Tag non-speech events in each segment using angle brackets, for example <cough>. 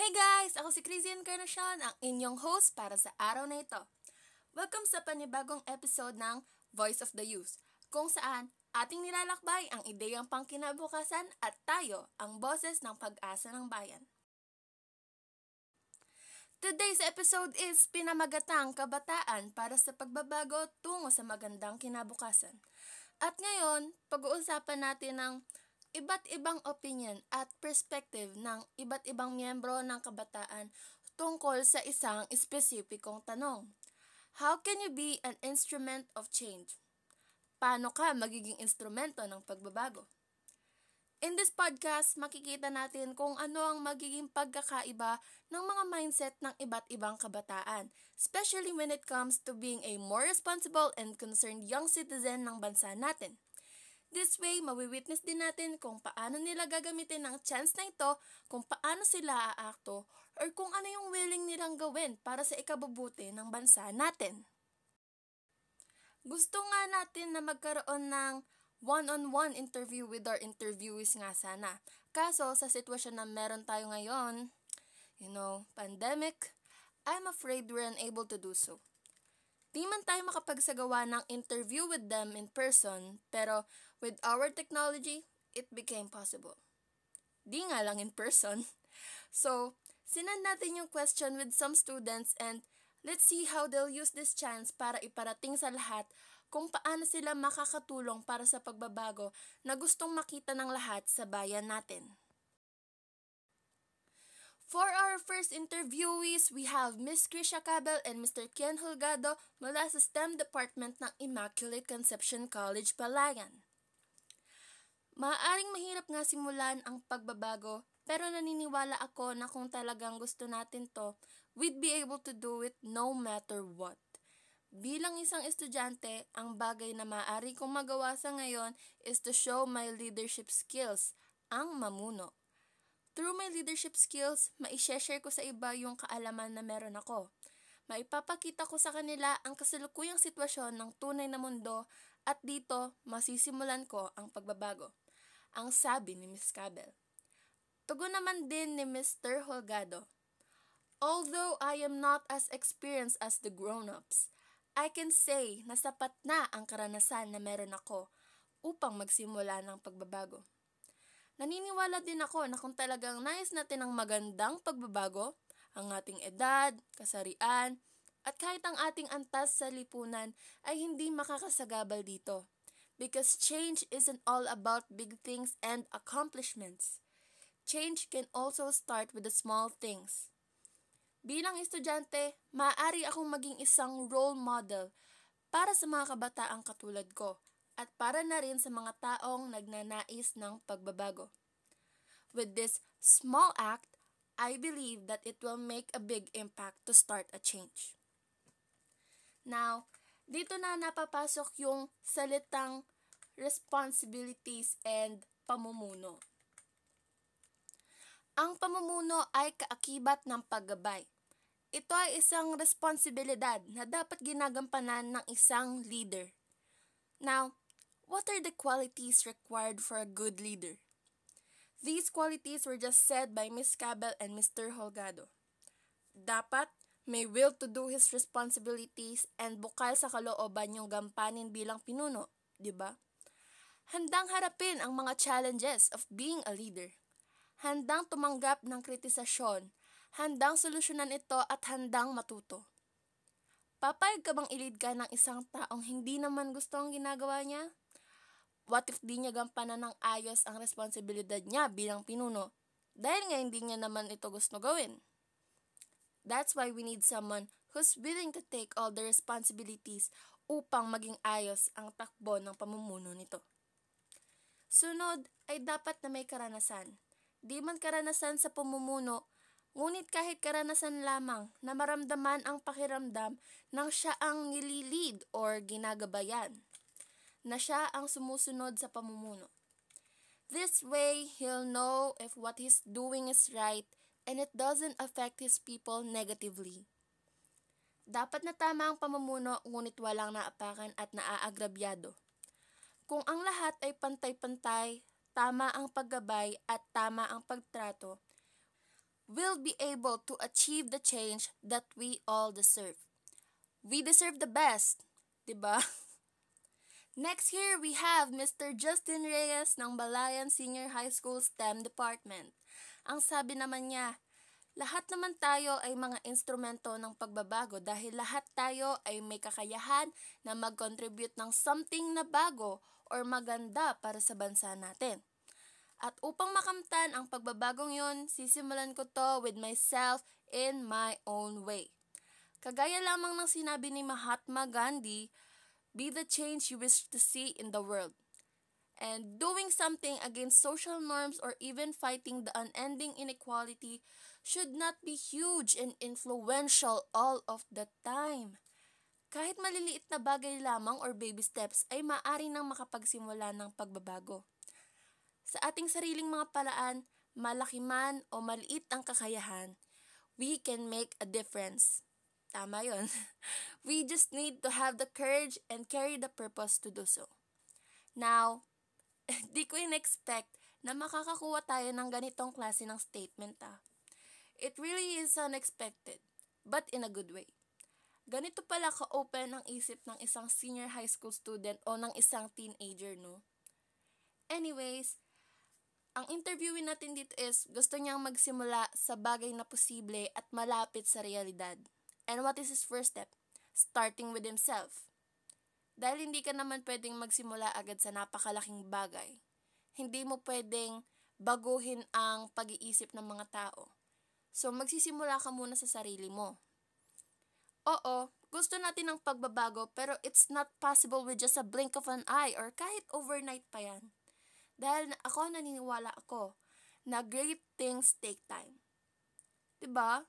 Hey guys! Ako si Crazy Encarnacion, ang inyong host para sa araw na ito. Welcome sa panibagong episode ng Voice of the Youth, kung saan ating nilalakbay ang ideyang pangkinabukasan at tayo ang boses ng pag-asa ng bayan. Today's episode is Pinamagatang Kabataan para sa pagbabago tungo sa magandang kinabukasan. At ngayon, pag-uusapan natin ang iba't ibang opinion at perspective ng iba't ibang miyembro ng kabataan tungkol sa isang espesipikong tanong. How can you be an instrument of change? Paano ka magiging instrumento ng pagbabago? In this podcast, makikita natin kung ano ang magiging pagkakaiba ng mga mindset ng iba't ibang kabataan, especially when it comes to being a more responsible and concerned young citizen ng bansa natin. This way, mawiwitness din natin kung paano nila gagamitin ang chance na ito, kung paano sila aakto, or kung ano yung willing nilang gawin para sa ikabubuti ng bansa natin. Gusto nga natin na magkaroon ng one-on-one interview with our interviewees nga sana. Kaso, sa sitwasyon na meron tayo ngayon, you know, pandemic, I'm afraid we're unable to do so. Di man tayo makapagsagawa ng interview with them in person, pero with our technology, it became possible. Di nga lang in person. <laughs> So, sinend natin yung question with some students and let's see how they'll use this chance para iparating sa lahat kung paano sila makakatulong para sa pagbabago na gustong makita ng lahat sa bayan natin. For our first interviewees, we have Miss Krisha Cabel and Mr. Ken Hulgado mula sa STEM Department ng Immaculate Conception College, Palayan. Maaaring mahirap nga simulan ang pagbabago, pero naniniwala ako na kung talagang gusto natin to, we'd be able to do it no matter what. Bilang isang estudyante, ang bagay na maaari kong magawa sa ngayon is to show my leadership skills, ang mamuno. Through my leadership skills, maisheshare ko sa iba yung kaalaman na meron ako. Maipapakita ko sa kanila ang kasalukuyang sitwasyon ng tunay na mundo at dito masisimulan ko ang pagbabago. Ang sabi ni Miss Cabell. Tugon naman din ni Mr. Holgado. Although I am not as experienced as the grown-ups, I can say na sapat na ang karanasan na meron ako upang magsimula ng pagbabago. Naniniwala din ako na kung talagang nais natin ang magandang pagbabago, ang ating edad, kasarian, at kahit ang ating antas sa lipunan ay hindi makakasagabal dito. Because change isn't all about big things and accomplishments. Change can also start with the small things. Bilang estudyante, maaari akong maging isang role model para sa mga kabataang katulad ko at para na rin sa mga taong nagnanais ng pagbabago. With this small act, I believe that it will make a big impact to start a change. Now, dito na napapasok yung salitang responsibilities and pamumuno. Ang pamumuno ay kaakibat ng paggabay. Ito ay isang responsibilidad na dapat ginagampanan ng isang leader. Now, What are the qualities required for a good leader? These qualities were just said by Miss Cabell and Mr. Holgado. Dapat may will to do his responsibilities and bukal sa kalooban yung gampanin bilang pinuno, di ba? Handang harapin ang mga challenges of being a leader. Handang tumanggap ng kritisasyon, handang solusyonan ito at handang matuto. Papayag ka bang ilid ka ng isang taong hindi naman gusto ang ginagawa niya? What if di niya gampanan ng ayos ang responsibilidad niya bilang pinuno? Dahil nga hindi niya naman ito gusto gawin. That's why we need someone who's willing to take all the responsibilities upang maging ayos ang takbo ng pamumuno nito. Sunod ay dapat na may karanasan. Di man karanasan sa pamumuno, ngunit kahit karanasan lamang na maramdaman ang pakiramdam ng siya ang nililid or ginagabayan na siya ang sumusunod sa pamumuno. This way, he'll know if what he's doing is right and it doesn't affect his people negatively. Dapat na tama ang pamumuno ngunit walang naapakan at naaagrabyado. Kung ang lahat ay pantay-pantay, tama ang paggabay at tama ang pagtrato, we'll be able to achieve the change that we all deserve. We deserve the best, 'di ba? <laughs> Next here, we have Mr. Justin Reyes ng Balayan Senior High School STEM Department. Ang sabi naman niya, lahat naman tayo ay mga instrumento ng pagbabago dahil lahat tayo ay may kakayahan na mag-contribute ng something na bago or maganda para sa bansa natin. At upang makamtan ang pagbabagong yun, sisimulan ko to with myself in my own way. Kagaya lamang ng sinabi ni Mahatma Gandhi, Be the change you wish to see in the world. And doing something against social norms or even fighting the unending inequality should not be huge and influential all of the time. Kahit maliliit na bagay lamang or baby steps ay maaari nang makapagsimula ng pagbabago. Sa ating sariling mga palaan, malaki man o maliit ang kakayahan, we can make a difference. Tama yon. <laughs> We just need to have the courage and carry the purpose to do so. Now, <laughs> di ko in-expect na makakakuha tayo ng ganitong klase ng statement ah. It really is unexpected, but in a good way. Ganito pala ka-open ang isip ng isang senior high school student o ng isang teenager, no? Anyways, ang interviewin natin dito is gusto niyang magsimula sa bagay na posible at malapit sa realidad. And what is his first step? Starting with himself. Dahil hindi ka naman pwedeng magsimula agad sa napakalaking bagay. Hindi mo pwedeng baguhin ang pag-iisip ng mga tao. So, magsisimula ka muna sa sarili mo. Oo, gusto natin ng pagbabago pero it's not possible with just a blink of an eye or kahit overnight pa yan. Dahil ako naniniwala ako na great things take time. 'Di ba?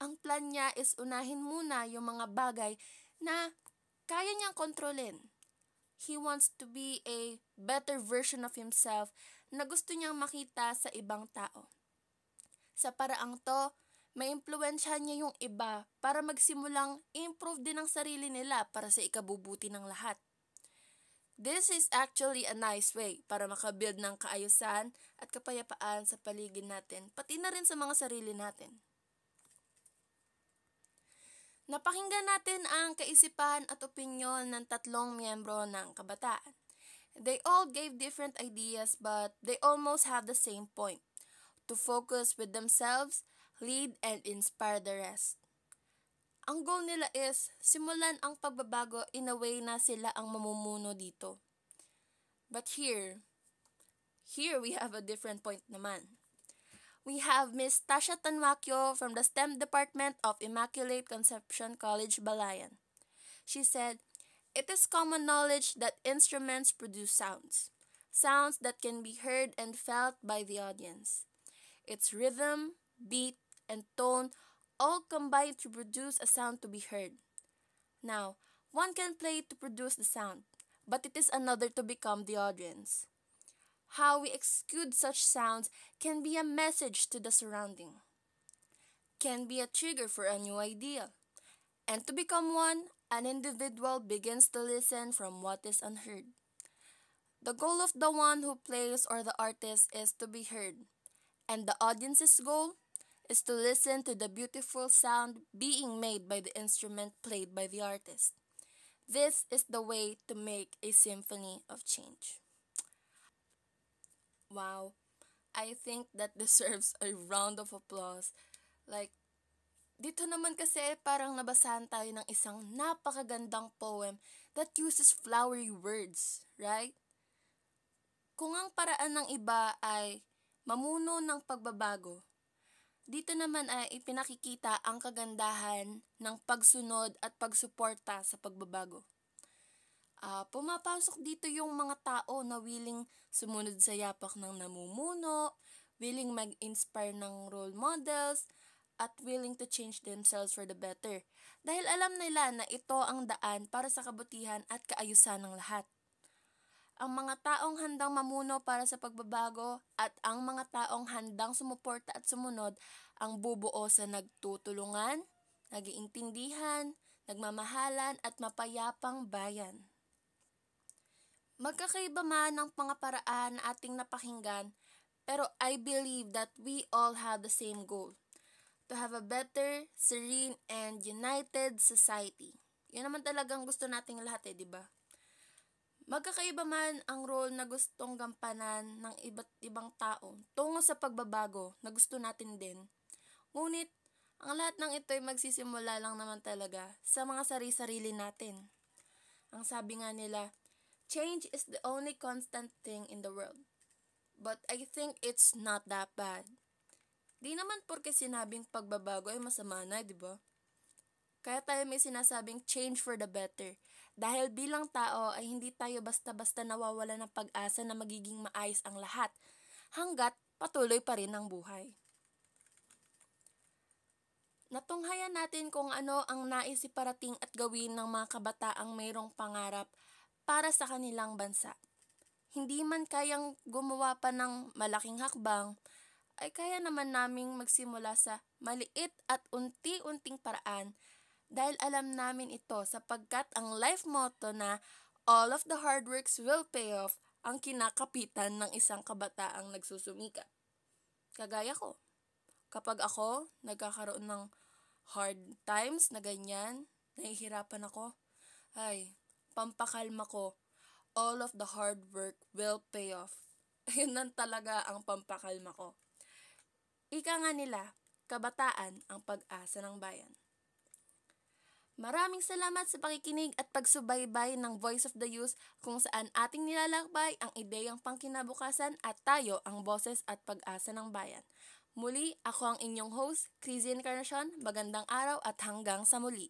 ang plan niya is unahin muna yung mga bagay na kaya niyang kontrolin. He wants to be a better version of himself na gusto niyang makita sa ibang tao. Sa paraang to, may impluensyahan niya yung iba para magsimulang improve din ang sarili nila para sa ikabubuti ng lahat. This is actually a nice way para makabuild ng kaayusan at kapayapaan sa paligid natin, pati na rin sa mga sarili natin. Napakinggan natin ang kaisipan at opinyon ng tatlong miyembro ng kabataan. They all gave different ideas but they almost have the same point. To focus with themselves, lead and inspire the rest. Ang goal nila is simulan ang pagbabago in a way na sila ang mamumuno dito. But here, here we have a different point naman we have Miss Tasha Tanwakyo from the STEM Department of Immaculate Conception College, Balayan. She said, It is common knowledge that instruments produce sounds, sounds that can be heard and felt by the audience. Its rhythm, beat, and tone all combine to produce a sound to be heard. Now, one can play to produce the sound, but it is another to become the audience. How we execute such sounds can be a message to the surrounding, can be a trigger for a new idea. And to become one, an individual begins to listen from what is unheard. The goal of the one who plays or the artist is to be heard, and the audience's goal is to listen to the beautiful sound being made by the instrument played by the artist. This is the way to make a symphony of change. Wow. I think that deserves a round of applause. Like, dito naman kasi parang nabasahan tayo ng isang napakagandang poem that uses flowery words, right? Kung ang paraan ng iba ay mamuno ng pagbabago, dito naman ay ipinakikita ang kagandahan ng pagsunod at pagsuporta sa pagbabago uh, pumapasok dito yung mga tao na willing sumunod sa yapak ng namumuno, willing mag-inspire ng role models, at willing to change themselves for the better. Dahil alam nila na ito ang daan para sa kabutihan at kaayusan ng lahat. Ang mga taong handang mamuno para sa pagbabago at ang mga taong handang sumuporta at sumunod ang bubuo sa nagtutulungan, nagiintindihan, nagmamahalan at mapayapang bayan. Magkakaiba man ang mga paraan na ating napakinggan, Pero I believe that we all have the same goal. To have a better, serene, and united society. Yan naman talagang gusto nating lahat eh, di ba? Magkakaiba man ang role na gustong gampanan ng iba't ibang tao tungo sa pagbabago na gusto natin din. Ngunit, ang lahat ng ito ay magsisimula lang naman talaga sa mga sari-sarili natin. Ang sabi nga nila, change is the only constant thing in the world. But I think it's not that bad. Di naman porke sinabing pagbabago ay masama na, di ba? Kaya tayo may sinasabing change for the better. Dahil bilang tao ay hindi tayo basta-basta nawawala ng pag-asa na magiging maayos ang lahat hanggat patuloy pa rin ang buhay. Natunghayan natin kung ano ang nais iparating at gawin ng mga kabataang mayroong pangarap para sa kanilang bansa. Hindi man kayang gumawa pa ng malaking hakbang, ay kaya naman naming magsimula sa maliit at unti-unting paraan dahil alam namin ito sapagkat ang life motto na all of the hard works will pay off ang kinakapitan ng isang kabataang nagsusumika. Kagaya ko. Kapag ako nagkakaroon ng hard times na ganyan, nahihirapan ako, ay, pampakalma ko, all of the hard work will pay off. <laughs> Ayun lang talaga ang pampakalma ko. Ika nga nila, kabataan ang pag-asa ng bayan. Maraming salamat sa pakikinig at pagsubaybay ng Voice of the Youth kung saan ating nilalakbay ang ideyang pangkinabukasan at tayo ang boses at pag-asa ng bayan. Muli, ako ang inyong host, Crazy Encarnacion. Magandang araw at hanggang sa muli.